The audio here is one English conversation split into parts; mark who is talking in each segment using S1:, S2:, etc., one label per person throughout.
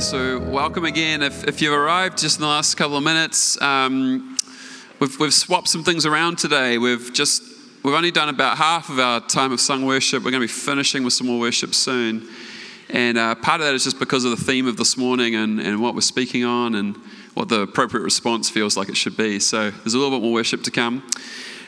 S1: so welcome again. If, if you've arrived just in the last couple of minutes, um, we've, we've swapped some things around today. We've just we've only done about half of our time of sung worship. We're going to be finishing with some more worship soon, and uh, part of that is just because of the theme of this morning and, and what we're speaking on and what the appropriate response feels like it should be. So there's a little bit more worship to come.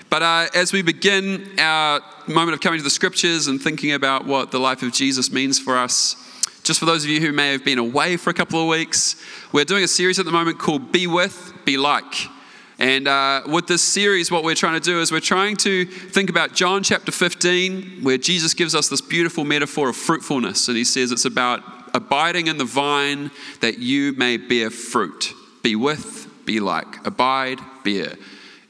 S1: But uh, as we begin our moment of coming to the scriptures and thinking about what the life of Jesus means for us, just for those of you who may have been away for a couple of weeks, we're doing a series at the moment called Be With, Be Like. And uh, with this series, what we're trying to do is we're trying to think about John chapter 15, where Jesus gives us this beautiful metaphor of fruitfulness. And he says it's about abiding in the vine that you may bear fruit. Be with, be like. Abide, bear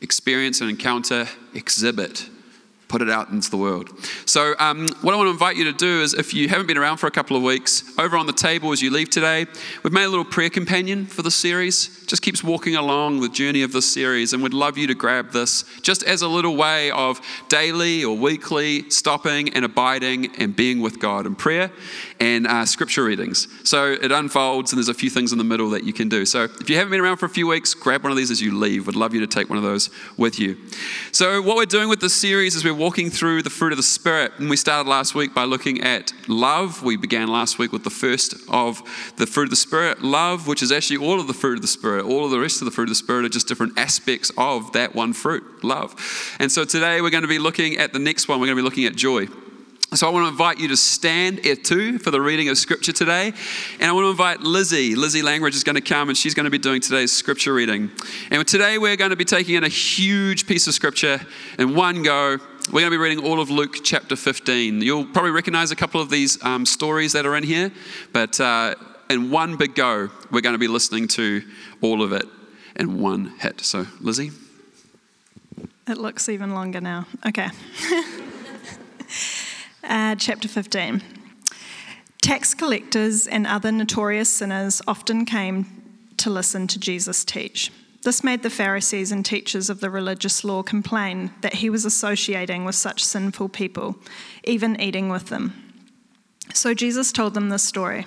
S1: experience and encounter, exhibit, put it out into the world. So, um, what I want to invite you to do is if you haven't been around for a couple of weeks, over on the table as you leave today, we've made a little prayer companion for the series. Just keeps walking along the journey of this series, and we'd love you to grab this just as a little way of daily or weekly stopping and abiding and being with God in prayer and uh, scripture readings. So, it unfolds, and there's a few things in the middle that you can do. So, if you haven't been around for a few weeks, grab one of these as you leave. We'd love you to take one of those with you. So, what we're doing with this series is we're walking through the fruit of the Spirit. And we started last week by looking at love. We began last week with the first of the fruit of the Spirit, love, which is actually all of the fruit of the Spirit. All of the rest of the fruit of the Spirit are just different aspects of that one fruit, love. And so today we're going to be looking at the next one. We're going to be looking at joy. So I want to invite you to stand at two for the reading of scripture today. And I want to invite Lizzie. Lizzie Langridge is going to come and she's going to be doing today's scripture reading. And today we're going to be taking in a huge piece of scripture in one go. We're going to be reading all of Luke chapter 15. You'll probably recognize a couple of these um, stories that are in here, but uh, in one big go, we're going to be listening to all of it in one hit. So, Lizzie?
S2: It looks even longer now. Okay. Uh, chapter 15. Tax collectors and other notorious sinners often came to listen to Jesus teach. This made the Pharisees and teachers of the religious law complain that he was associating with such sinful people, even eating with them. So Jesus told them this story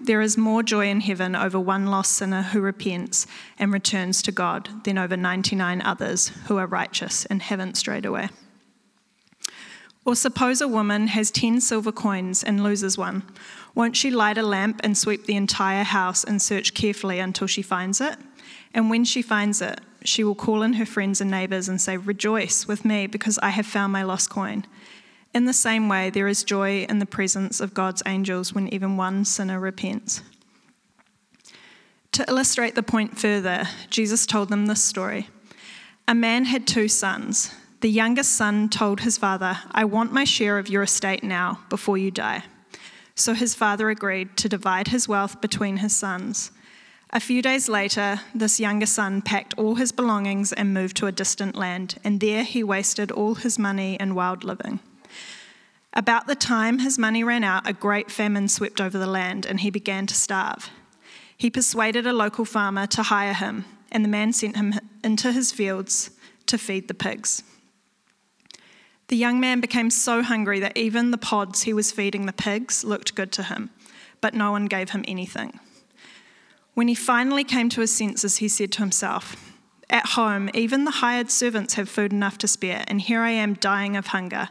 S2: there is more joy in heaven over one lost sinner who repents and returns to God than over 99 others who are righteous and haven't strayed away. Or suppose a woman has 10 silver coins and loses one. Won't she light a lamp and sweep the entire house and search carefully until she finds it? And when she finds it, she will call in her friends and neighbors and say, Rejoice with me because I have found my lost coin. In the same way, there is joy in the presence of God's angels when even one sinner repents. To illustrate the point further, Jesus told them this story. A man had two sons. The youngest son told his father, I want my share of your estate now, before you die. So his father agreed to divide his wealth between his sons. A few days later, this younger son packed all his belongings and moved to a distant land, and there he wasted all his money in wild living. About the time his money ran out, a great famine swept over the land, and he began to starve. He persuaded a local farmer to hire him, and the man sent him into his fields to feed the pigs. The young man became so hungry that even the pods he was feeding the pigs looked good to him, but no one gave him anything. When he finally came to his senses, he said to himself, At home, even the hired servants have food enough to spare, and here I am dying of hunger.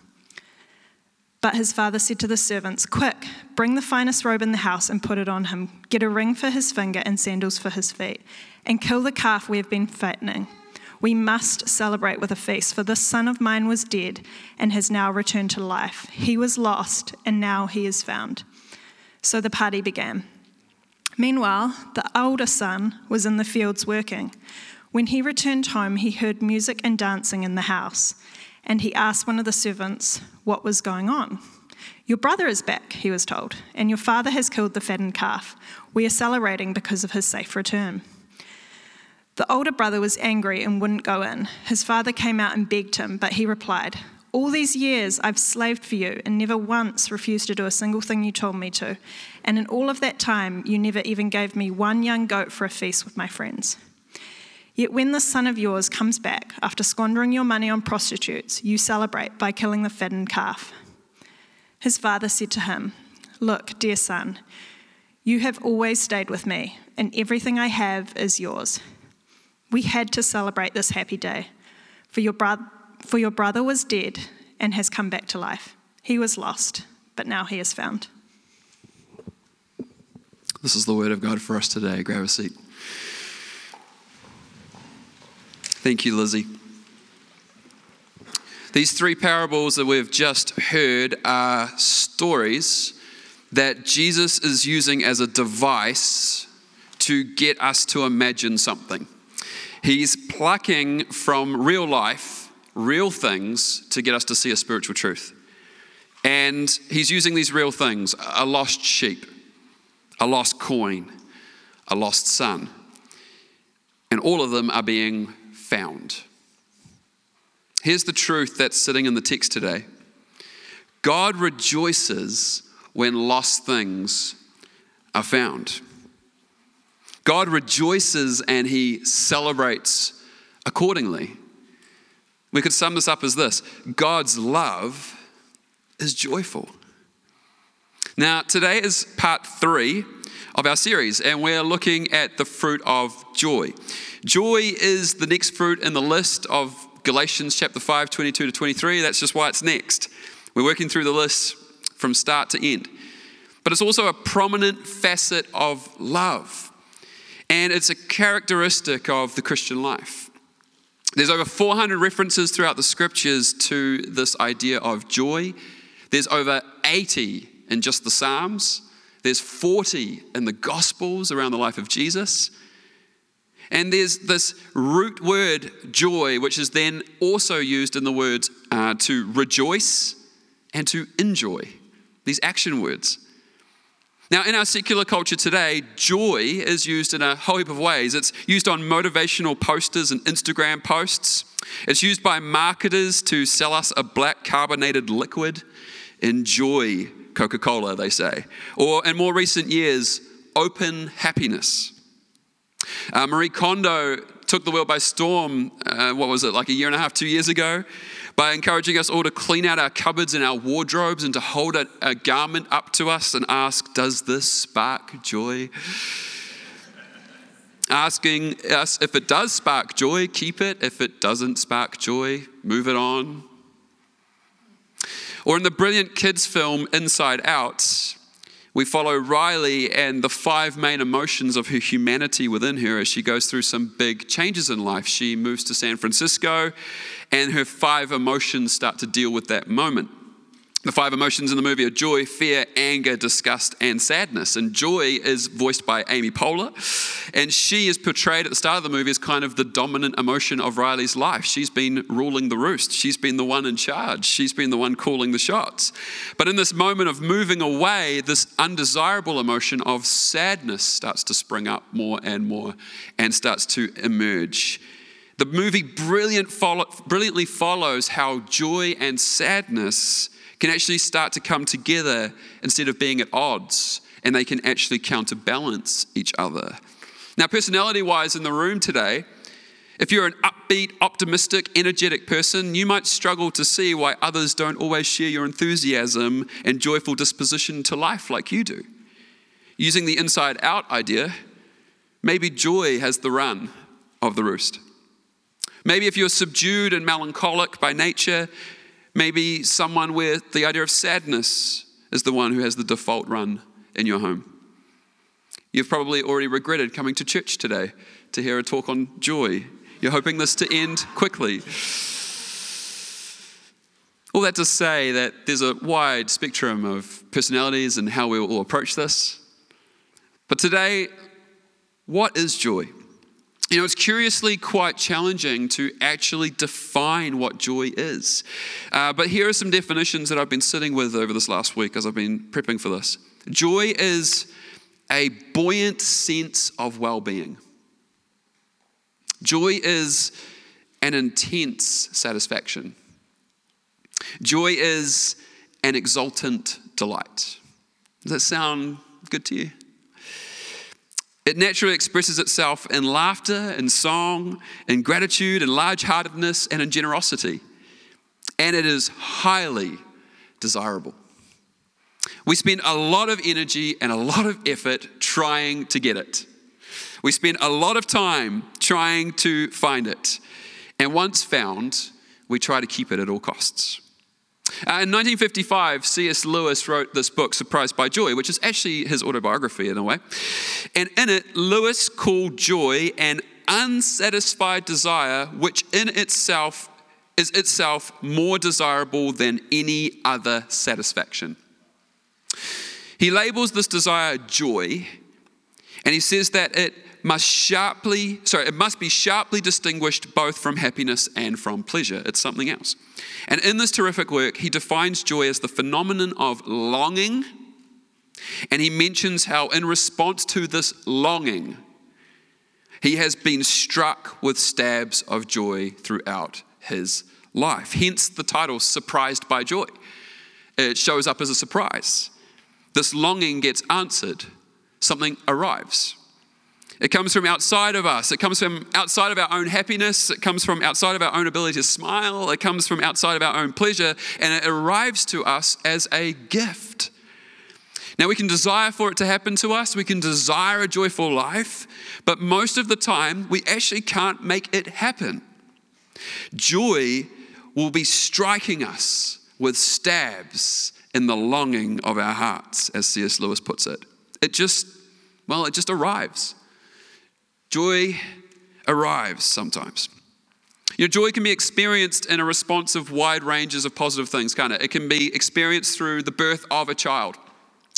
S2: But his father said to the servants, Quick, bring the finest robe in the house and put it on him. Get a ring for his finger and sandals for his feet, and kill the calf we have been fattening. We must celebrate with a feast, for this son of mine was dead and has now returned to life. He was lost, and now he is found. So the party began. Meanwhile, the older son was in the fields working. When he returned home, he heard music and dancing in the house, and he asked one of the servants what was going on. Your brother is back, he was told, and your father has killed the fattened calf. We are celebrating because of his safe return. The older brother was angry and wouldn't go in. His father came out and begged him, but he replied, All these years I've slaved for you and never once refused to do a single thing you told me to. And in all of that time, you never even gave me one young goat for a feast with my friends. Yet when this son of yours comes back after squandering your money on prostitutes, you celebrate by killing the fattened calf. His father said to him, Look, dear son, you have always stayed with me, and everything I have is yours. We had to celebrate this happy day, for your, bro- for your brother was dead and has come back to life. He was lost, but now he is found.
S1: This is the word of God for us today. Grab a seat. Thank you, Lizzie. These three parables that we've just heard are stories that Jesus is using as a device to get us to imagine something. He's plucking from real life, real things, to get us to see a spiritual truth. And he's using these real things a lost sheep, a lost coin, a lost son. And all of them are being found. Here's the truth that's sitting in the text today God rejoices when lost things are found. God rejoices and he celebrates accordingly. We could sum this up as this God's love is joyful. Now, today is part three of our series, and we're looking at the fruit of joy. Joy is the next fruit in the list of Galatians chapter 5, 22 to 23. That's just why it's next. We're working through the list from start to end. But it's also a prominent facet of love and it's a characteristic of the Christian life. There's over 400 references throughout the scriptures to this idea of joy. There's over 80 in just the Psalms. There's 40 in the Gospels around the life of Jesus. And there's this root word, joy, which is then also used in the words uh, to rejoice and to enjoy, these action words. Now, in our secular culture today, joy is used in a whole heap of ways. It's used on motivational posters and Instagram posts. It's used by marketers to sell us a black carbonated liquid. Enjoy Coca Cola, they say. Or in more recent years, open happiness. Uh, Marie Kondo took the world by storm, uh, what was it, like a year and a half, two years ago? by encouraging us all to clean out our cupboards and our wardrobes and to hold a, a garment up to us and ask, Does this spark joy? Asking us if it does spark joy, keep it. If it doesn't spark joy, move it on. Or in the brilliant kids' film Inside Out, we follow Riley and the five main emotions of her humanity within her as she goes through some big changes in life. She moves to San Francisco, and her five emotions start to deal with that moment. The five emotions in the movie are joy, fear, anger, disgust, and sadness. And joy is voiced by Amy Poehler. And she is portrayed at the start of the movie as kind of the dominant emotion of Riley's life. She's been ruling the roost, she's been the one in charge, she's been the one calling the shots. But in this moment of moving away, this undesirable emotion of sadness starts to spring up more and more and starts to emerge. The movie brilliant follow, brilliantly follows how joy and sadness can actually start to come together instead of being at odds, and they can actually counterbalance each other. Now, personality wise, in the room today, if you're an upbeat, optimistic, energetic person, you might struggle to see why others don't always share your enthusiasm and joyful disposition to life like you do. Using the inside out idea, maybe joy has the run of the roost. Maybe if you're subdued and melancholic by nature, Maybe someone with the idea of sadness is the one who has the default run in your home. You've probably already regretted coming to church today to hear a talk on joy. You're hoping this to end quickly. All that to say that there's a wide spectrum of personalities and how we will approach this. But today, what is joy? You know, it's curiously quite challenging to actually define what joy is. Uh, but here are some definitions that I've been sitting with over this last week as I've been prepping for this. Joy is a buoyant sense of well being, joy is an intense satisfaction. Joy is an exultant delight. Does that sound good to you? It naturally expresses itself in laughter, in song, in gratitude, in large heartedness, and in generosity. And it is highly desirable. We spend a lot of energy and a lot of effort trying to get it. We spend a lot of time trying to find it. And once found, we try to keep it at all costs. Uh, in 1955, C.S. Lewis wrote this book, Surprised by Joy, which is actually his autobiography in a way. And in it, Lewis called joy an unsatisfied desire which in itself is itself more desirable than any other satisfaction. He labels this desire joy, and he says that it must sharply, sorry, it must be sharply distinguished both from happiness and from pleasure. It's something else. And in this terrific work, he defines joy as the phenomenon of longing, and he mentions how, in response to this longing, he has been struck with stabs of joy throughout his life. Hence the title, Surprised by Joy. It shows up as a surprise. This longing gets answered, something arrives. It comes from outside of us. It comes from outside of our own happiness. It comes from outside of our own ability to smile. It comes from outside of our own pleasure. And it arrives to us as a gift. Now, we can desire for it to happen to us. We can desire a joyful life. But most of the time, we actually can't make it happen. Joy will be striking us with stabs in the longing of our hearts, as C.S. Lewis puts it. It just, well, it just arrives. Joy arrives sometimes. Your joy can be experienced in a response of wide ranges of positive things, can't it? It can be experienced through the birth of a child.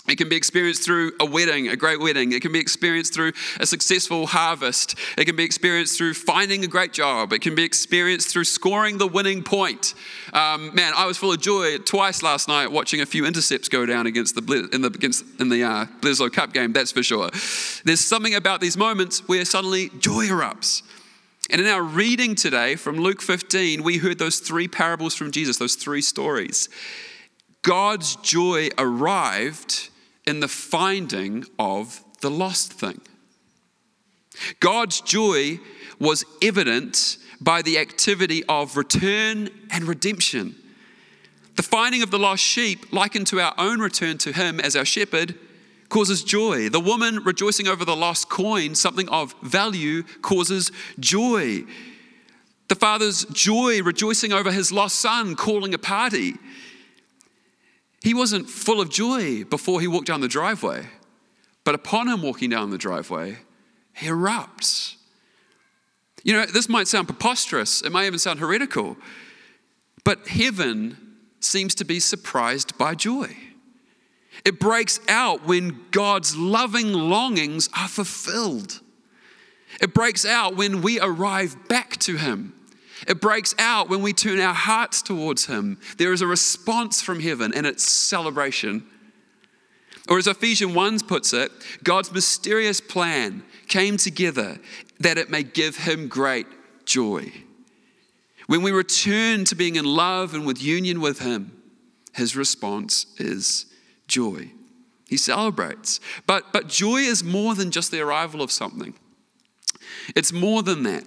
S1: It can be experienced through a wedding, a great wedding. It can be experienced through a successful harvest. It can be experienced through finding a great job. It can be experienced through scoring the winning point. Um, man, I was full of joy twice last night watching a few intercepts go down against the in the against in the uh, Cup game. That's for sure. There's something about these moments where suddenly joy erupts. And in our reading today from Luke 15, we heard those three parables from Jesus, those three stories. God's joy arrived in the finding of the lost thing. God's joy was evident by the activity of return and redemption. The finding of the lost sheep, likened to our own return to Him as our shepherd, causes joy. The woman rejoicing over the lost coin, something of value, causes joy. The father's joy rejoicing over his lost son, calling a party. He wasn't full of joy before he walked down the driveway, but upon him walking down the driveway, he erupts. You know, this might sound preposterous, it may even sound heretical, but heaven seems to be surprised by joy. It breaks out when God's loving longings are fulfilled. It breaks out when we arrive back to Him. It breaks out when we turn our hearts towards Him. There is a response from heaven and it's celebration. Or as Ephesians 1 puts it, God's mysterious plan came together that it may give Him great joy. When we return to being in love and with union with Him, His response is joy. He celebrates. But, but joy is more than just the arrival of something, it's more than that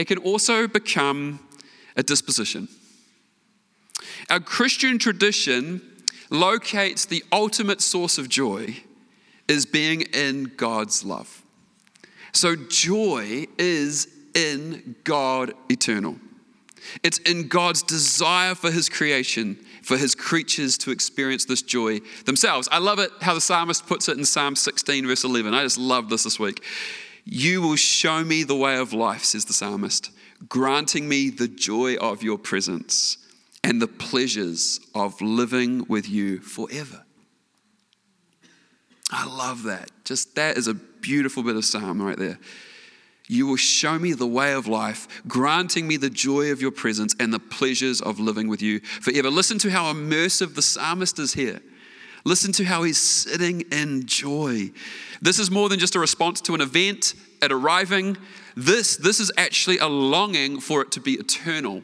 S1: it can also become a disposition. Our Christian tradition locates the ultimate source of joy as being in God's love. So, joy is in God eternal. It's in God's desire for his creation, for his creatures to experience this joy themselves. I love it how the psalmist puts it in Psalm 16, verse 11. I just love this this week. You will show me the way of life, says the psalmist. granting me the joy of your presence and the pleasures of living with you forever. I love that. Just that is a beautiful bit of psalm right there. You will show me the way of life, granting me the joy of your presence and the pleasures of living with you forever. Listen to how immersive the psalmist is here. Listen to how he's sitting in joy. This is more than just a response to an event at arriving. This, this is actually a longing for it to be eternal,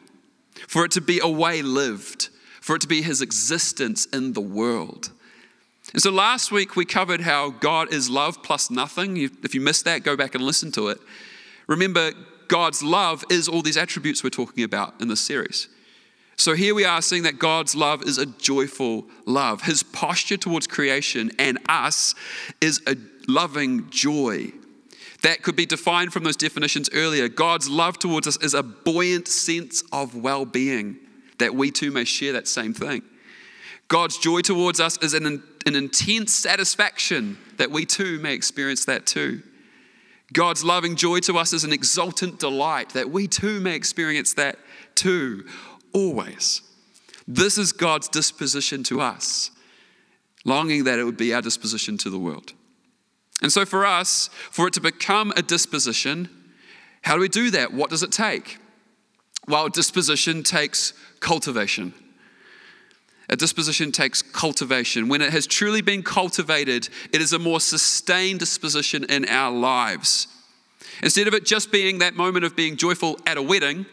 S1: for it to be a way lived, for it to be his existence in the world. And so last week we covered how God is love plus nothing. If you missed that, go back and listen to it. Remember, God's love is all these attributes we're talking about in this series. So here we are seeing that God's love is a joyful love. His posture towards creation and us is a loving joy. That could be defined from those definitions earlier. God's love towards us is a buoyant sense of well being, that we too may share that same thing. God's joy towards us is an, an intense satisfaction, that we too may experience that too. God's loving joy to us is an exultant delight that we too may experience that too, always. This is God's disposition to us, longing that it would be our disposition to the world. And so, for us, for it to become a disposition, how do we do that? What does it take? Well, disposition takes cultivation. A disposition takes cultivation. When it has truly been cultivated, it is a more sustained disposition in our lives. Instead of it just being that moment of being joyful at a wedding,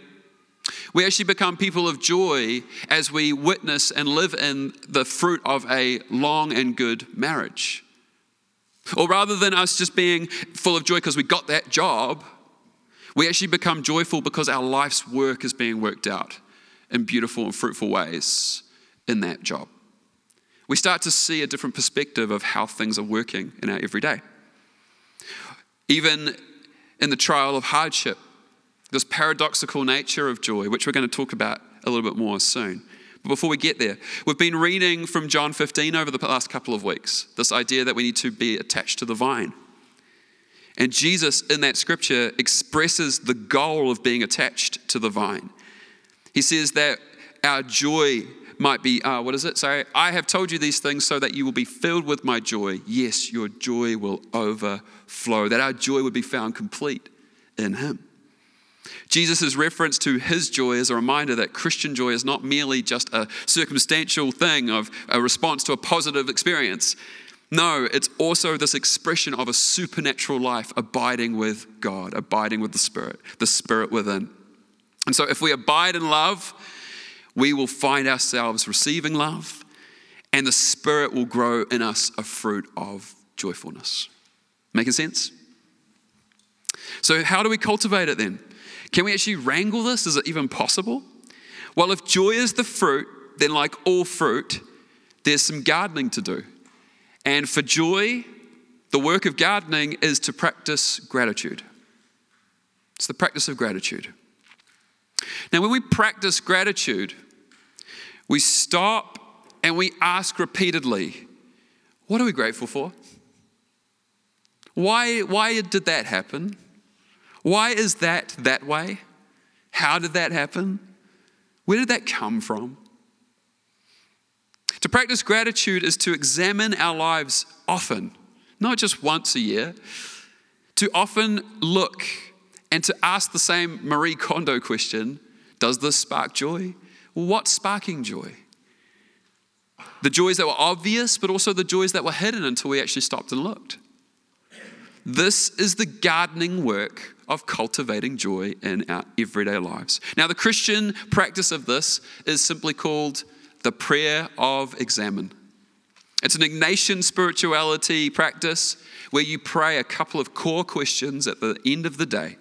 S1: we actually become people of joy as we witness and live in the fruit of a long and good marriage. Or rather than us just being full of joy because we got that job, we actually become joyful because our life's work is being worked out in beautiful and fruitful ways in that job. We start to see a different perspective of how things are working in our everyday. Even in the trial of hardship, this paradoxical nature of joy, which we're going to talk about a little bit more soon. But before we get there, we've been reading from John 15 over the last couple of weeks this idea that we need to be attached to the vine. And Jesus, in that scripture, expresses the goal of being attached to the vine. He says that our joy might be, uh, what is it? Sorry, I have told you these things so that you will be filled with my joy. Yes, your joy will overflow, that our joy would be found complete in Him. Jesus' reference to his joy is a reminder that Christian joy is not merely just a circumstantial thing of a response to a positive experience. No, it's also this expression of a supernatural life abiding with God, abiding with the Spirit, the Spirit within. And so if we abide in love, we will find ourselves receiving love, and the Spirit will grow in us a fruit of joyfulness. Making sense? So, how do we cultivate it then? Can we actually wrangle this? Is it even possible? Well, if joy is the fruit, then, like all fruit, there's some gardening to do. And for joy, the work of gardening is to practice gratitude. It's the practice of gratitude. Now, when we practice gratitude, we stop and we ask repeatedly, What are we grateful for? Why, why did that happen? Why is that that way? How did that happen? Where did that come from? To practice gratitude is to examine our lives often, not just once a year, to often look and to ask the same Marie Kondo question Does this spark joy? What's sparking joy? The joys that were obvious, but also the joys that were hidden until we actually stopped and looked. This is the gardening work of cultivating joy in our everyday lives. Now, the Christian practice of this is simply called the prayer of examen. It's an Ignatian spirituality practice where you pray a couple of core questions at the end of the day.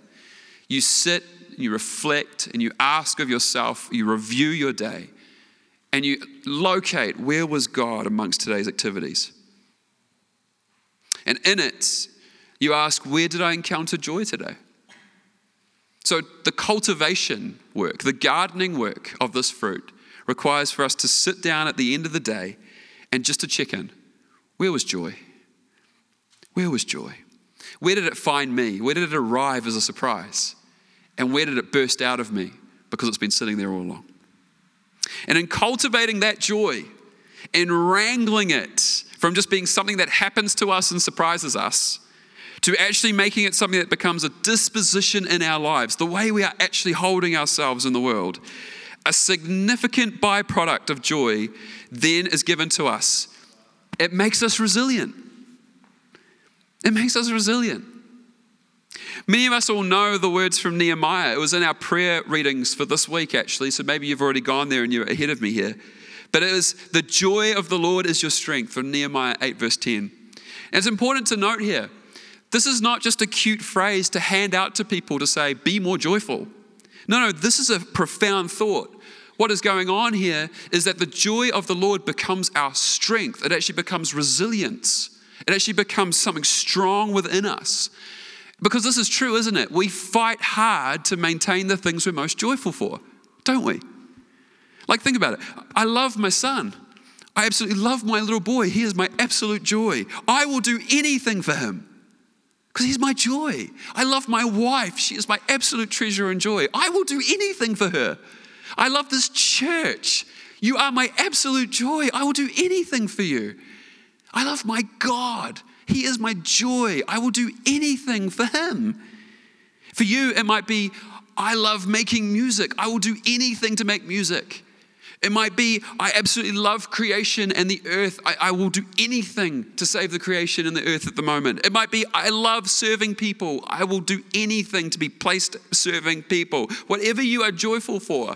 S1: You sit you reflect and you ask of yourself, you review your day, and you locate where was God amongst today's activities. And in it, you ask, where did I encounter joy today? So, the cultivation work, the gardening work of this fruit requires for us to sit down at the end of the day and just to check in. Where was joy? Where was joy? Where did it find me? Where did it arrive as a surprise? And where did it burst out of me? Because it's been sitting there all along. And in cultivating that joy and wrangling it from just being something that happens to us and surprises us to actually making it something that becomes a disposition in our lives, the way we are actually holding ourselves in the world, a significant byproduct of joy then is given to us. It makes us resilient. It makes us resilient. Many of us all know the words from Nehemiah. It was in our prayer readings for this week, actually, so maybe you've already gone there and you're ahead of me here. But it was the joy of the Lord is your strength from Nehemiah 8, verse 10. And it's important to note here this is not just a cute phrase to hand out to people to say, be more joyful. No, no, this is a profound thought. What is going on here is that the joy of the Lord becomes our strength, it actually becomes resilience, it actually becomes something strong within us. Because this is true, isn't it? We fight hard to maintain the things we're most joyful for, don't we? Like, think about it. I love my son. I absolutely love my little boy. He is my absolute joy. I will do anything for him because he's my joy. I love my wife. She is my absolute treasure and joy. I will do anything for her. I love this church. You are my absolute joy. I will do anything for you. I love my God. He is my joy. I will do anything for him. For you, it might be, I love making music. I will do anything to make music. It might be, I absolutely love creation and the earth. I, I, will do anything to save the creation and the earth at the moment. It might be, I love serving people. I will do anything to be placed serving people. Whatever you are joyful for,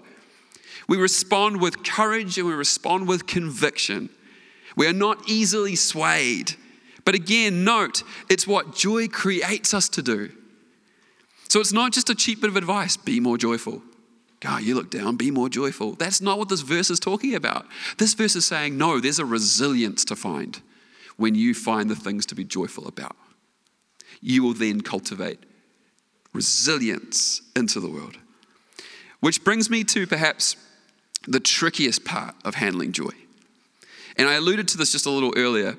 S1: we respond with courage and we respond with conviction. We are not easily swayed. But again, note, it's what joy creates us to do. So it's not just a cheap bit of advice be more joyful. God, you look down, be more joyful. That's not what this verse is talking about. This verse is saying, no, there's a resilience to find when you find the things to be joyful about. You will then cultivate resilience into the world. Which brings me to perhaps the trickiest part of handling joy. And I alluded to this just a little earlier.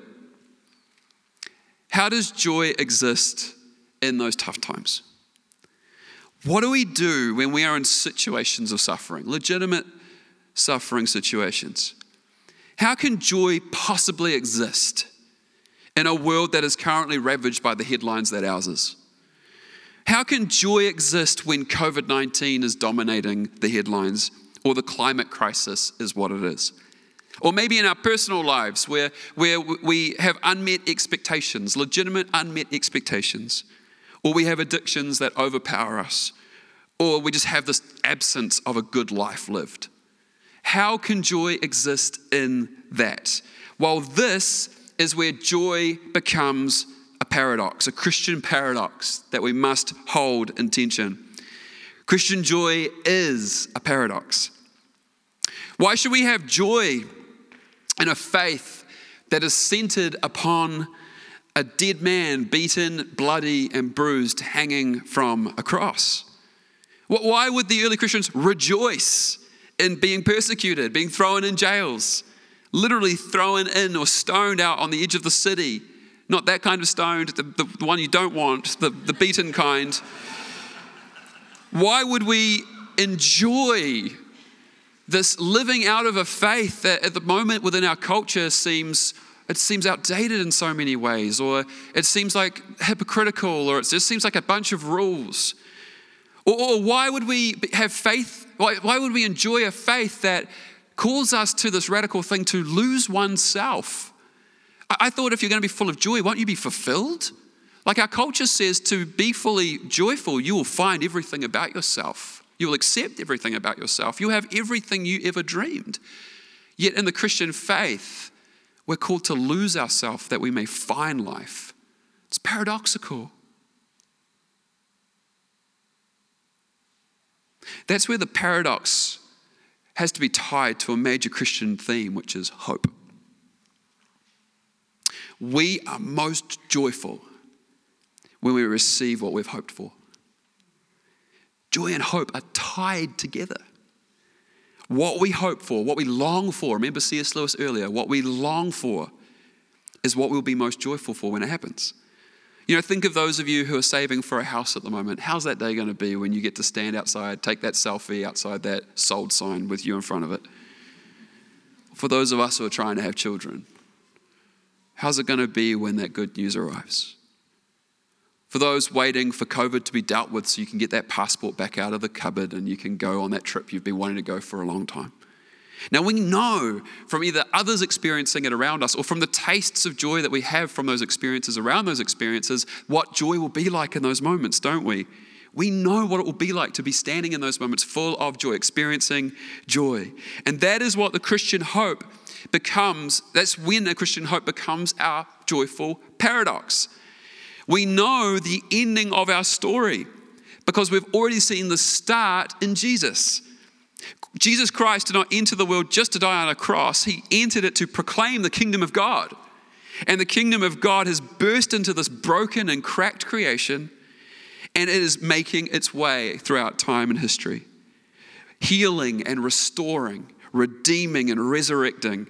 S1: How does joy exist in those tough times? What do we do when we are in situations of suffering, legitimate suffering situations? How can joy possibly exist in a world that is currently ravaged by the headlines that ours is? How can joy exist when COVID 19 is dominating the headlines or the climate crisis is what it is? Or maybe in our personal lives where, where we have unmet expectations, legitimate unmet expectations, or we have addictions that overpower us, or we just have this absence of a good life lived. How can joy exist in that? Well, this is where joy becomes a paradox, a Christian paradox that we must hold in tension. Christian joy is a paradox. Why should we have joy in a faith that is centered upon a dead man, beaten, bloody, and bruised, hanging from a cross? Why would the early Christians rejoice in being persecuted, being thrown in jails, literally thrown in or stoned out on the edge of the city? Not that kind of stoned, the, the, the one you don't want, the, the beaten kind. Why would we enjoy this living out of a faith that at the moment within our culture seems it seems outdated in so many ways or it seems like hypocritical or it just seems like a bunch of rules or, or why would we have faith? Why, why would we enjoy a faith that calls us to this radical thing to lose oneself? I, I thought if you're going to be full of joy, won't you be fulfilled? Like our culture says, to be fully joyful, you will find everything about yourself. You will accept everything about yourself. You'll have everything you ever dreamed. Yet in the Christian faith, we're called to lose ourselves that we may find life. It's paradoxical. That's where the paradox has to be tied to a major Christian theme, which is hope. We are most joyful when we receive what we've hoped for. Joy and hope are tied together. What we hope for, what we long for, remember C.S. Lewis earlier, what we long for is what we'll be most joyful for when it happens. You know, think of those of you who are saving for a house at the moment. How's that day going to be when you get to stand outside, take that selfie outside that sold sign with you in front of it? For those of us who are trying to have children, how's it going to be when that good news arrives? For those waiting for COVID to be dealt with so you can get that passport back out of the cupboard and you can go on that trip you've been wanting to go for a long time. Now, we know from either others experiencing it around us or from the tastes of joy that we have from those experiences around those experiences what joy will be like in those moments, don't we? We know what it will be like to be standing in those moments full of joy, experiencing joy. And that is what the Christian hope becomes. That's when a Christian hope becomes our joyful paradox. We know the ending of our story because we've already seen the start in Jesus. Jesus Christ did not enter the world just to die on a cross, He entered it to proclaim the kingdom of God. And the kingdom of God has burst into this broken and cracked creation, and it is making its way throughout time and history, healing and restoring, redeeming and resurrecting.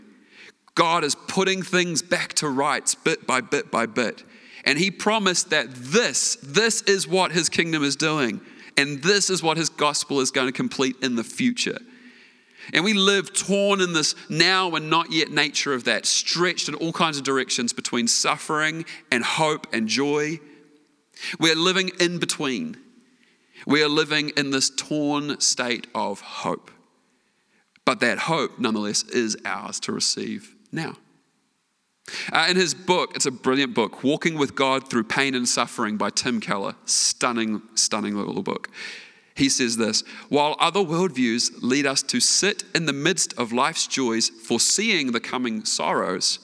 S1: God is putting things back to rights bit by bit by bit. And he promised that this, this is what his kingdom is doing. And this is what his gospel is going to complete in the future. And we live torn in this now and not yet nature of that, stretched in all kinds of directions between suffering and hope and joy. We're living in between. We are living in this torn state of hope. But that hope, nonetheless, is ours to receive now. Uh, in his book, it's a brilliant book, Walking with God Through Pain and Suffering by Tim Keller. Stunning, stunning little book. He says this While other worldviews lead us to sit in the midst of life's joys, foreseeing the coming sorrows,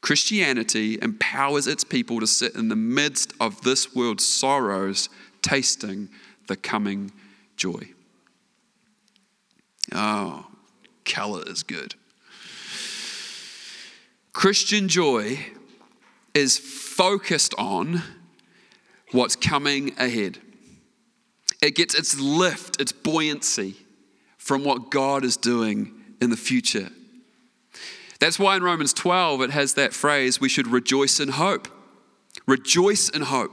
S1: Christianity empowers its people to sit in the midst of this world's sorrows, tasting the coming joy. Oh, Keller is good. Christian joy is focused on what's coming ahead. It gets its lift, its buoyancy from what God is doing in the future. That's why in Romans 12 it has that phrase we should rejoice in hope. Rejoice in hope.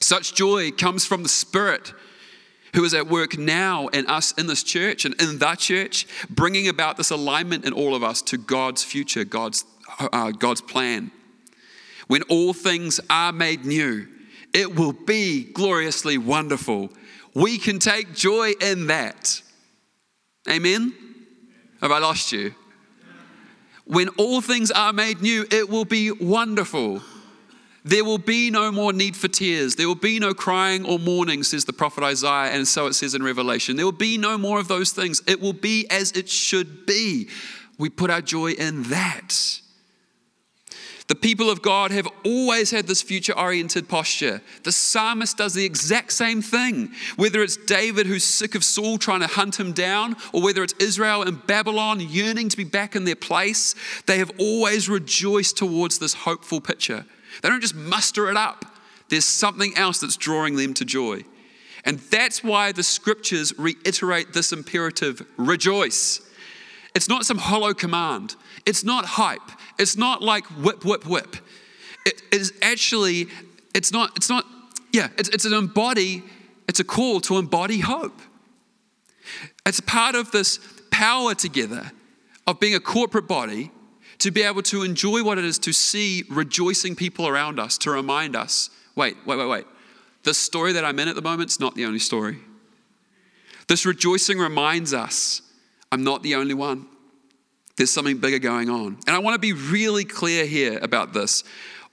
S1: Such joy comes from the Spirit who is at work now in us in this church and in that church, bringing about this alignment in all of us to God's future, God's uh, God's plan. When all things are made new, it will be gloriously wonderful. We can take joy in that. Amen? Have I lost you? When all things are made new, it will be wonderful. There will be no more need for tears. There will be no crying or mourning, says the prophet Isaiah, and so it says in Revelation. There will be no more of those things. It will be as it should be. We put our joy in that. The people of God have always had this future oriented posture. The psalmist does the exact same thing. Whether it's David who's sick of Saul trying to hunt him down, or whether it's Israel and Babylon yearning to be back in their place, they have always rejoiced towards this hopeful picture. They don't just muster it up, there's something else that's drawing them to joy. And that's why the scriptures reiterate this imperative rejoice. It's not some hollow command. It's not hype. It's not like whip, whip, whip. It is actually, it's not, it's not, yeah, it's, it's an embody, it's a call to embody hope. It's part of this power together of being a corporate body to be able to enjoy what it is to see rejoicing people around us, to remind us wait, wait, wait, wait. The story that I'm in at the moment is not the only story. This rejoicing reminds us I'm not the only one. There's something bigger going on. And I want to be really clear here about this.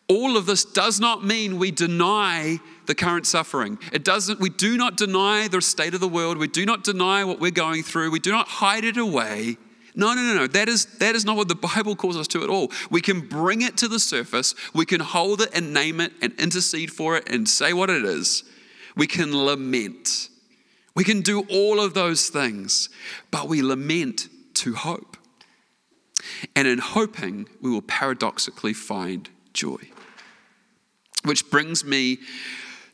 S1: All of this does not mean we deny the current suffering. It doesn't, we do not deny the state of the world. We do not deny what we're going through. We do not hide it away. No, no, no, no. That is, that is not what the Bible calls us to at all. We can bring it to the surface. We can hold it and name it and intercede for it and say what it is. We can lament. We can do all of those things, but we lament to hope. And in hoping, we will paradoxically find joy. Which brings me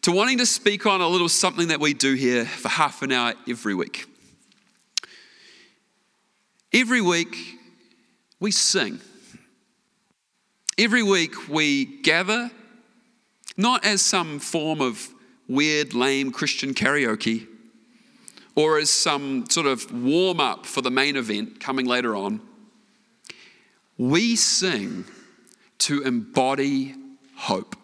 S1: to wanting to speak on a little something that we do here for half an hour every week. Every week, we sing. Every week, we gather not as some form of weird, lame Christian karaoke or as some sort of warm up for the main event coming later on. We sing to embody hope.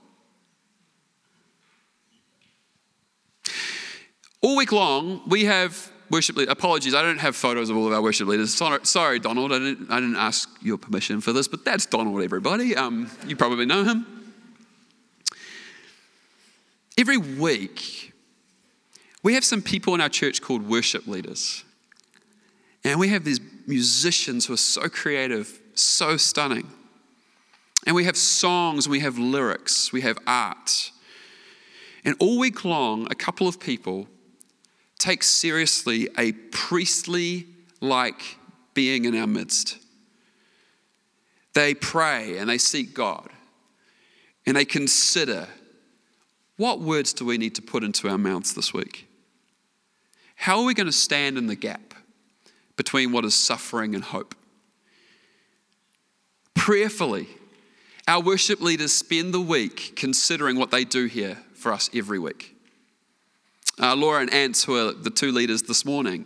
S1: All week long, we have worship leaders. Apologies, I don't have photos of all of our worship leaders. Sorry, Donald, I didn't, I didn't ask your permission for this, but that's Donald, everybody. Um, you probably know him. Every week, we have some people in our church called worship leaders. And we have these musicians who are so creative, so stunning. And we have songs, we have lyrics, we have art. And all week long, a couple of people take seriously a priestly like being in our midst. They pray and they seek God and they consider what words do we need to put into our mouths this week? How are we going to stand in the gap between what is suffering and hope? Prayerfully, our worship leaders spend the week considering what they do here for us every week. Uh, Laura and Ants, who are the two leaders this morning,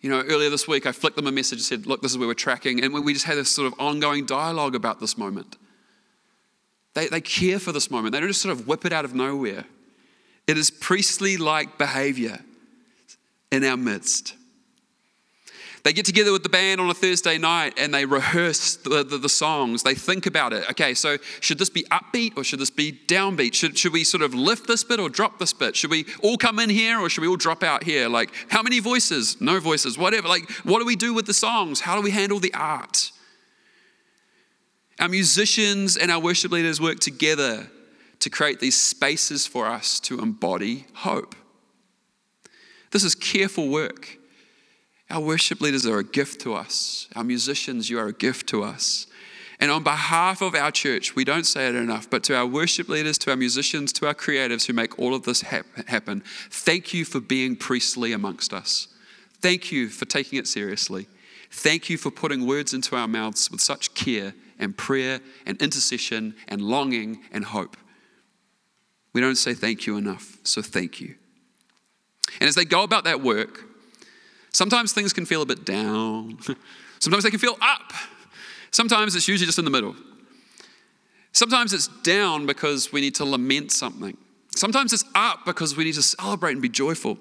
S1: you know, earlier this week I flicked them a message and said, Look, this is where we're tracking. And we just had this sort of ongoing dialogue about this moment. They, they care for this moment, they don't just sort of whip it out of nowhere. It is priestly like behavior in our midst. They get together with the band on a Thursday night and they rehearse the, the, the, songs. They think about it. Okay, so should this be upbeat or should this be downbeat? Should, should we sort of lift this bit or drop this bit? Should we all come in here or should we all drop out here? Like, how many voices? No voices, whatever. Like, what do we do with the songs? How do we handle the art? Our musicians and our worship leaders work together to create these spaces for us to embody hope. This is careful work. Our worship leaders are a gift to us. Our musicians, you are a gift to us. And on behalf of our church, we don't say it enough, but to our worship leaders, to our musicians, to our creatives who make all of this happen, thank you for being priestly amongst us. Thank you for taking it seriously. Thank you for putting words into our mouths with such care and prayer and intercession and longing and hope. We don't say thank you enough, so thank you. And as they go about that work, Sometimes things can feel a bit down. Sometimes they can feel up. Sometimes it's usually just in the middle. Sometimes it's down because we need to lament something. Sometimes it's up because we need to celebrate and be joyful.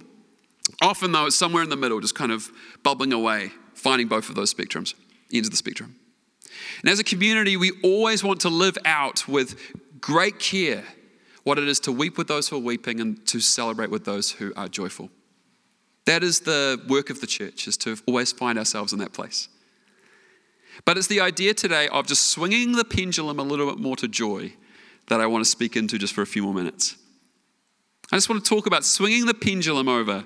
S1: Often, though, it's somewhere in the middle, just kind of bubbling away, finding both of those spectrums, ends of the spectrum. And as a community, we always want to live out with great care what it is to weep with those who are weeping and to celebrate with those who are joyful. That is the work of the church, is to always find ourselves in that place. But it's the idea today of just swinging the pendulum a little bit more to joy that I want to speak into just for a few more minutes. I just want to talk about swinging the pendulum over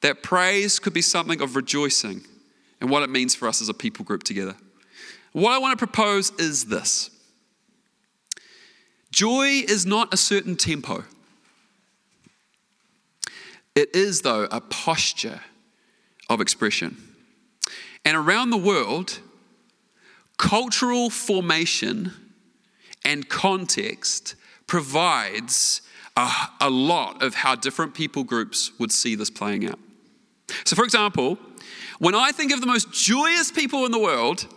S1: that praise could be something of rejoicing and what it means for us as a people group together. What I want to propose is this joy is not a certain tempo. It is, though, a posture of expression. And around the world, cultural formation and context provides a, a, lot of how different people groups would see this playing out. So, for example, when I think of the most joyous people in the world,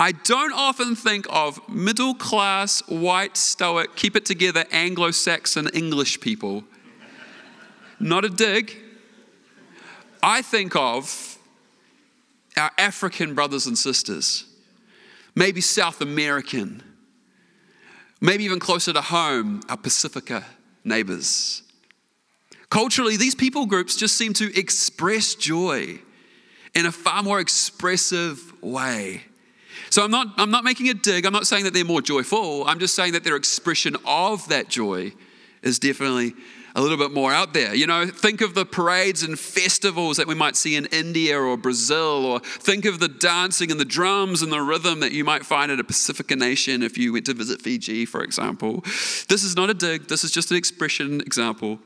S1: I don't often think of middle class, white, stoic, keep it together Anglo Saxon English people not a dig. I think of our African brothers and sisters, maybe South American, maybe even closer to home, our Pasifika neighbors. Culturally, these people groups just seem to express joy in a far more expressive way. So I'm not, I'm not making a dig. I'm not saying that they're more joyful. I'm just saying that their expression of that joy is definitely a little bit more out there. You know, think of the parades and festivals that we might see in India or Brazil, or think of the dancing and the drums and the rhythm that you might find at a Pasifika nation if you went to visit Fiji, for example. This is not a dig, this is just an expression example.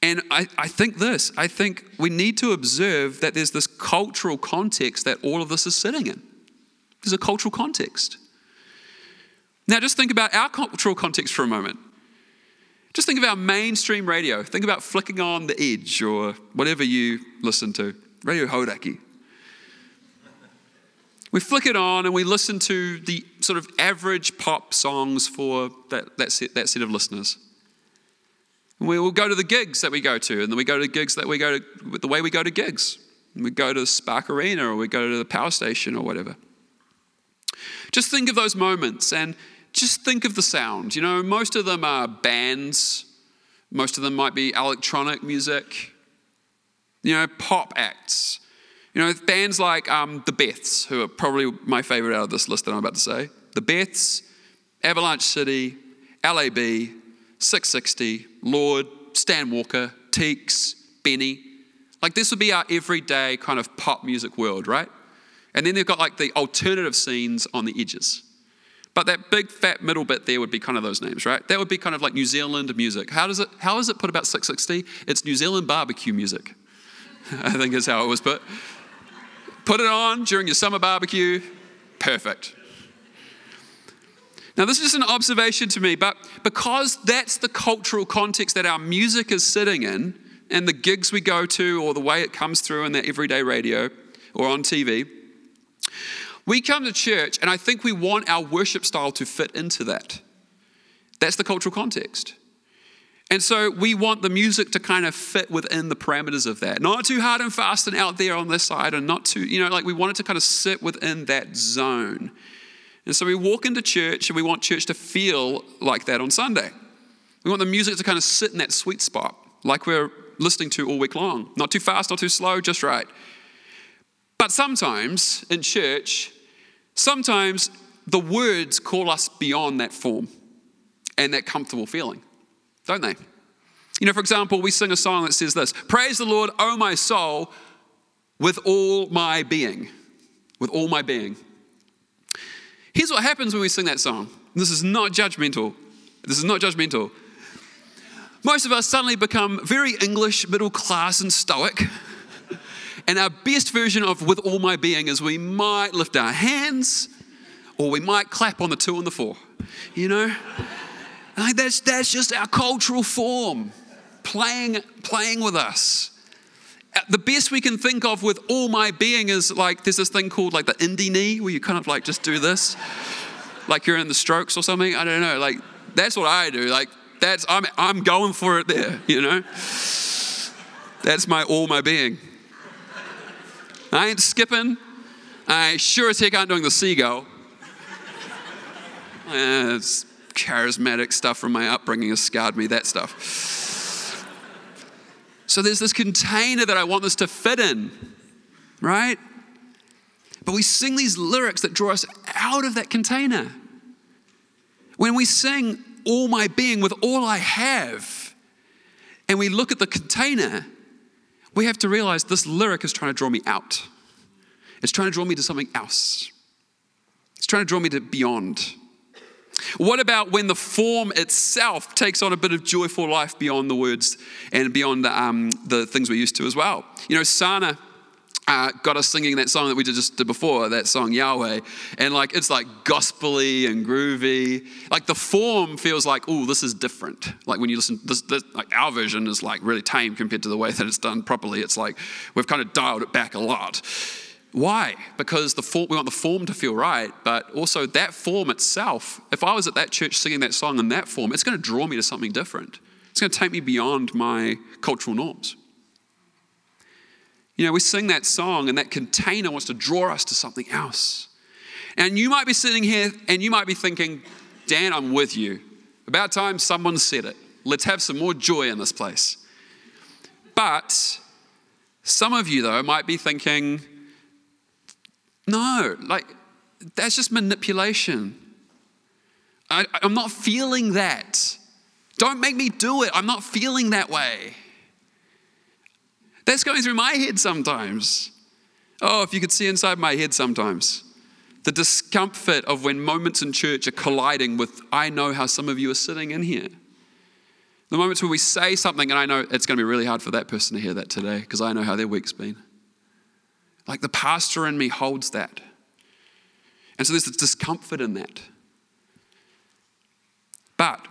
S1: And I, I think this I think we need to observe that there's this cultural context that all of this is sitting in. There's a cultural context. Now, just think about our cultural context for a moment. Just think of our mainstream radio. Think about flicking on The Edge or whatever you listen to, Radio Hauraki. We flick it on and we listen to the sort of average pop songs for that, that, set, that set of listeners. And we will go to the gigs that we go to, and then we go to gigs that we go to the way we go to gigs. We go to the Spark Arena or we go to the power station or whatever. Just think of those moments and just think of the sound. You know, most of them are bands, most of them might be electronic music, you know, pop acts. You know, bands like um, the Beths, who are probably my favorite out of this list that I'm about to say. The Beths, Avalanche City, LAB, Six60, Lorde, Stan Walker, Teeks, BENEE. Like this would be our everyday kind of pop music world, right? And then they've got like the alternative scenes on the edges. But that big fat middle bit there would be kind of those names, right? That would be kind of like New Zealand music. How does it how is it put about Six60? It's New Zealand barbecue music. I think is how it was put. Put it on during your summer barbecue. Perfect. Now, this is just an observation to me, but because that's the cultural context that our music is sitting in, and the gigs we go to, or the way it comes through in the everyday radio or on TV, we come to church, and I think we want our worship style to fit into that. That's the cultural context. And so we want the music to kind of fit within the parameters of that. Not too hard and fast and out there on this side, and not too, you know, like we want it to kind of sit within that zone. And so we walk into church and we want church to feel like that on Sunday. We want the music to kind of sit in that sweet spot, like we're listening to all week long. Not too fast, not too slow, just right. But sometimes in church, sometimes the words call us beyond that form and that comfortable feeling, don't they? You know, for example, we sing a song that says this Praise the Lord, O my soul, with all my being. With all my being. Here's what happens when we sing that song. This is not judgmental. This is not judgmental. Most of us suddenly become very English, middle class, and stoic. And our best version of with all my being is we might lift our hands or we might clap on the two and the four. You know? Like that's, that's just our cultural form playing, playing with us. Uh, the best we can think of with all my being is like there's this thing called like the indie knee where you kind of like just do this, like you're in the strokes or something. I don't know. Like that's what I do. Like that's I'm I'm going for it there. You know. That's my all my being. I ain't skipping. I sure as heck aren't doing the seagull. Eh, it's charismatic stuff from my upbringing has scarred me, that stuff. So there's this container that I want this to fit in, right? But we sing these lyrics that draw us out of that container. When we sing all my being with all I have, and we look at the container, we have to realize this lyric is trying to draw me out. It's trying to draw me to something else. It's trying to draw me to beyond. What about when the form itself takes on a bit of joyful life beyond the words and beyond the, um, the things we're used to as well? You know, Sana uh, got us singing that song that we just did before, that song Yahweh, and like it's like gospely and groovy. Like the form feels like, oh, this is different. Like when you listen, this, this, like our version is like really tame compared to the way that it's done properly. It's like we've kind of dialed it back a lot. Why? Because the form, we want the form to feel right, but also that form itself. If I was at that church singing that song in that form, it's going to draw me to something different. It's going to take me beyond my cultural norms. You know, we sing that song, and that container wants to draw us to something else. And you might be sitting here and you might be thinking, Dan, I'm with you. About time someone said it. Let's have some more joy in this place. But some of you, though, might be thinking, no, like, that's just manipulation. I, I'm not feeling that. Don't make me do it. I'm not feeling that way. That's going through my head sometimes. Oh, if you could see inside my head sometimes. The discomfort of when moments in church are colliding with, I know how some of you are sitting in here. The moments where we say something, and I know it's going to be really hard for that person to hear that today because I know how their week's been. Like the pastor in me holds that. And so there's this discomfort in that. But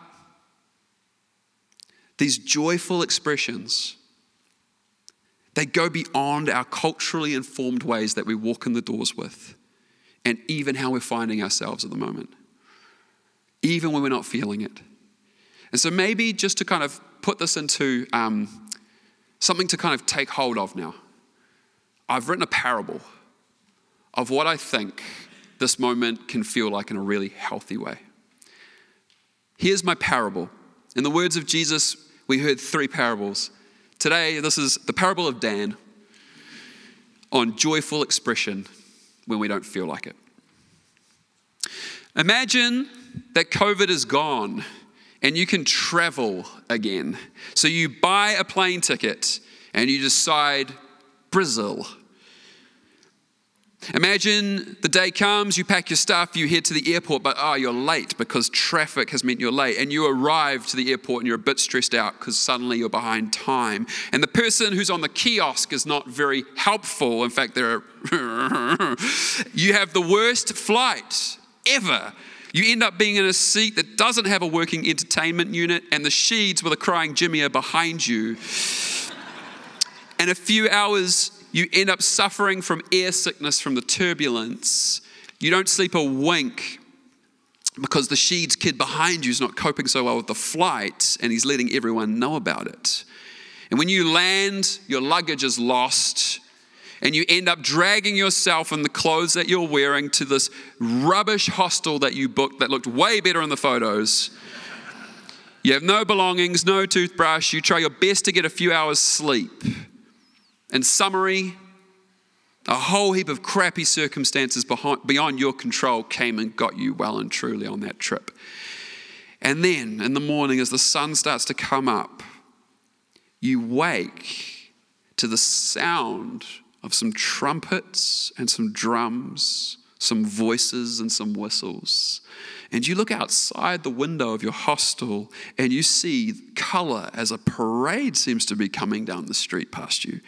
S1: these joyful expressions, they go beyond our culturally informed ways that we walk in the doors with, and even how we're finding ourselves at the moment, even when we're not feeling it. And so, maybe just to kind of put this into um, something to kind of take hold of now, I've written a parable of what I think this moment can feel like in a really healthy way. Here's my parable. In the words of Jesus, we heard three parables. Today, this is the parable of Dan on joyful expression when we don't feel like it. Imagine that COVID is gone and you can travel again. So you buy a plane ticket and you decide Brazil Imagine the day comes, you pack your stuff, you head to the airport, but oh, you're late because traffic has meant you're late. And you arrive to the airport and you're a bit stressed out because suddenly you're behind time. And the person who's on the kiosk is not very helpful. In fact, they're you have the worst flight ever. You end up being in a seat that doesn't have a working entertainment unit, and the sheets with a crying Jimmy are behind you. And a few hours you end up suffering from air sickness from the turbulence. You don't sleep a wink because the Sheeds kid behind you is not coping so well with the flight and he's letting everyone know about it. And when you land, your luggage is lost and you end up dragging yourself in the clothes that you're wearing to this rubbish hostel that you booked that looked way better in the photos. You have no belongings, no toothbrush. You try your best to get a few hours sleep. In summary, a whole heap of crappy circumstances behind, beyond your control came and got you well and truly on that trip. And then in the morning, as the sun starts to come up, you wake to the sound of some trumpets and some drums, some voices and some whistles. And you look outside the window of your hostel and you see color as a parade seems to be coming down the street past you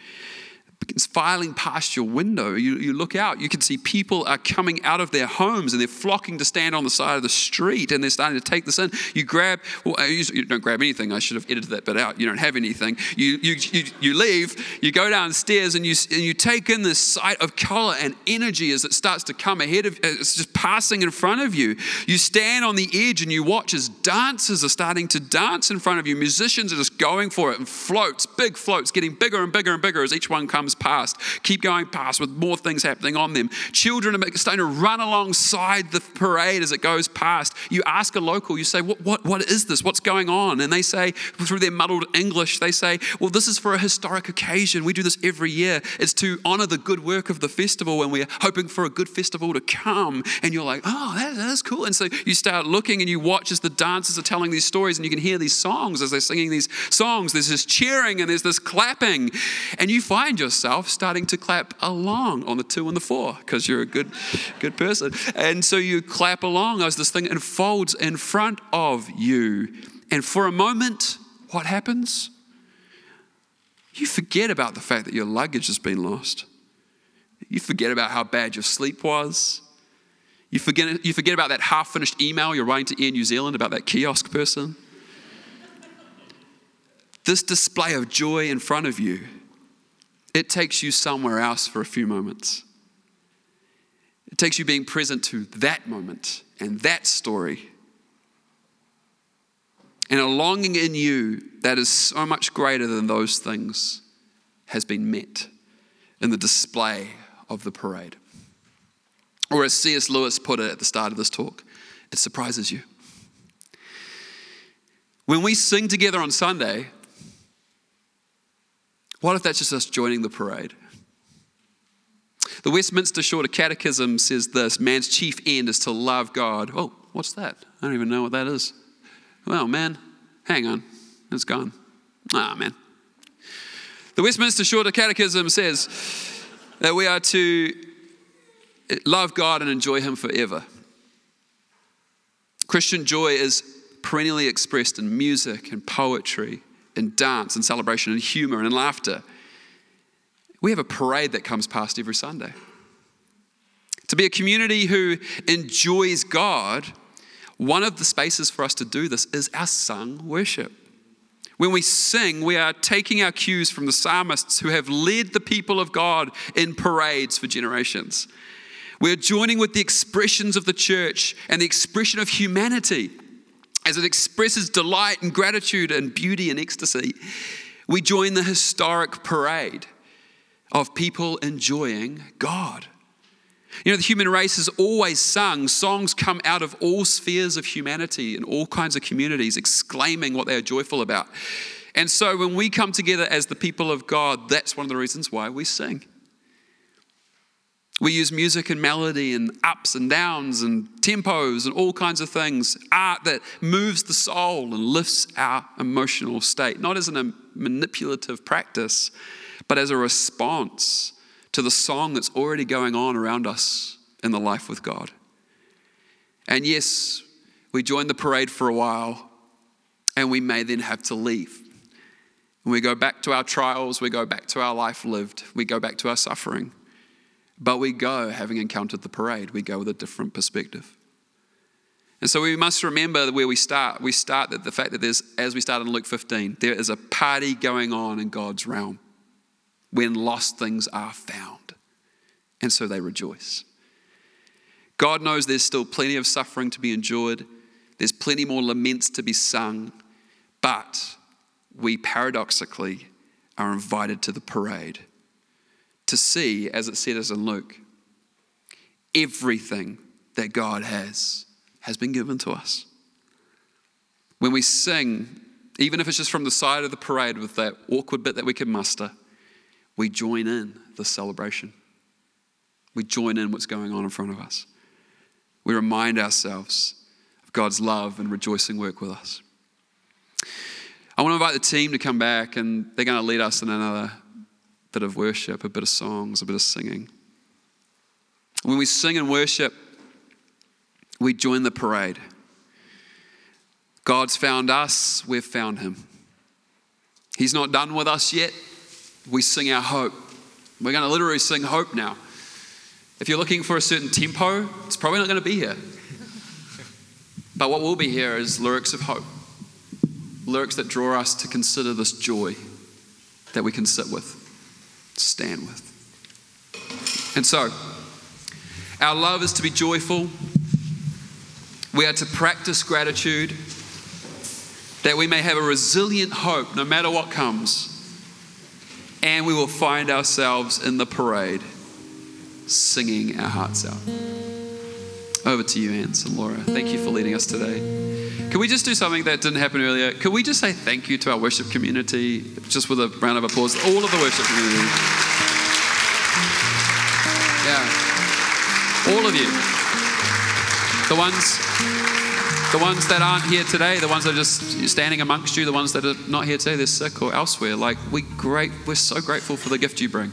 S1: filing past your window. You, you look out, you can see people are coming out of their homes and they're flocking to stand on the side of the street and they're starting to take this in. You grab, well, you don't grab anything. I should have edited that bit out. You don't have anything. You, you, you, you leave, you go downstairs and you, and you take in this sight of color and energy as it starts to come ahead of it's just passing in front of you. You stand on the edge and you watch as dancers are starting to dance in front of you. Musicians are just going for it and floats, big floats, getting bigger and bigger and bigger as each one comes past, keep going past with more things happening on them. Children are starting to run alongside the parade as it goes past. You ask a local, you say, what, what, what is this? What's going on? And they say, through their muddled English, they say, Well, this is for a historic occasion. We do this every year. It's to honor the good work of the festival, and we're hoping for a good festival to come. And you're like, Oh, that, that is cool. And so you start looking and you watch as the dancers are telling these stories, and you can hear these songs as they're singing these songs. There's this cheering and there's this clapping. And you find yourself yourself starting to clap along on the two and the four because you're a good, good person. And so you clap along as this thing unfolds in front of you. And for a moment, what happens? You forget about the fact that your luggage has been lost. You forget about how bad your sleep was. You forget, you forget about that half finished email you're writing to Air New Zealand about that kiosk person. this display of joy in front of you it takes you somewhere else for a few moments. It takes you being present to that moment and that story. And a longing in you that is so much greater than those things has been met in the display of the parade. Or as C.S. Lewis put it at the start of this talk, it surprises you. When we sing together on Sunday, what if that's just us joining the parade? The Westminster Shorter Catechism says this man's chief end is to love God. Oh, what's that? I don't even know what that is. Well, man, hang on. It's gone. Ah, man. The Westminster Shorter Catechism says that we are to love God and enjoy Him forever. Christian joy is perennially expressed in music and poetry and dance and celebration and humor and laughter. We have a parade that comes past every Sunday. To be a community who enjoys God, one of the spaces for us to do this is our sung worship. When we sing, we are taking our cues from the psalmists who have led the people of God in parades for generations. We are joining with the expressions of the church and the expression of humanity as it expresses delight and gratitude and beauty and ecstasy. We join the historic parade of people enjoying God. You know, the human race has always sung. Songs come out of all spheres of humanity and all kinds of communities, exclaiming what they are joyful about. And so when we come together as the people of God, that's one of the reasons why we sing. We use music and melody and ups and downs and tempos and all kinds of things, art that moves the soul and lifts our emotional state, not as a manipulative practice, but as a response to the song that's already going on around us in the life with God. And yes, we join the parade for a while and we may then have to leave. And we go back to our trials, we go back to our life lived, we go back to our suffering. But we go having encountered the parade, we go with a different perspective. And so we must remember where we start. We start that the fact that there's, as we start in Luke 15, there is a party going on in God's realm when lost things are found. And so they rejoice. God knows there's still plenty of suffering to be endured, there's plenty more laments to be sung, but we paradoxically are invited to the parade to see, as it says in Luke, everything that God has has been given to us. When we sing, even if it's just from the side of the parade with that awkward bit that we can muster, we join in the celebration. We join in what's going on in front of us. We remind ourselves of God's love and rejoicing work with us. I want to invite the team to come back and they're going to lead us in another bit of worship, a bit of songs, a bit of singing. When we sing and worship, we join the parade. God's found us, we've found him. He's not done with us yet we sing our hope. We're going to literally sing hope now. If you're looking for a certain tempo, it's probably not going to be here. But what will be here is lyrics of hope, lyrics that draw us to consider this joy that we can sit with, stand with. And so, our love is to be joyful. We are to practice gratitude that we may have a resilient hope no matter what comes and we will find ourselves in the parade singing our hearts out. Over to you, Ans and Laura. Thank you for leading us today. Can we just do something that didn't happen earlier? Can we just say thank you to our worship community, just with a round of applause? All of the worship community. Yeah. All of you. The ones the ones that aren't here today, the ones that are just standing amongst you, the ones that are not here today, they're sick or elsewhere. Like we great, we're so grateful for the gift you bring.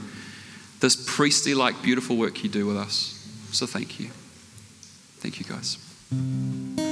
S1: This priestly like beautiful work you do with us. So thank you. Thank you guys.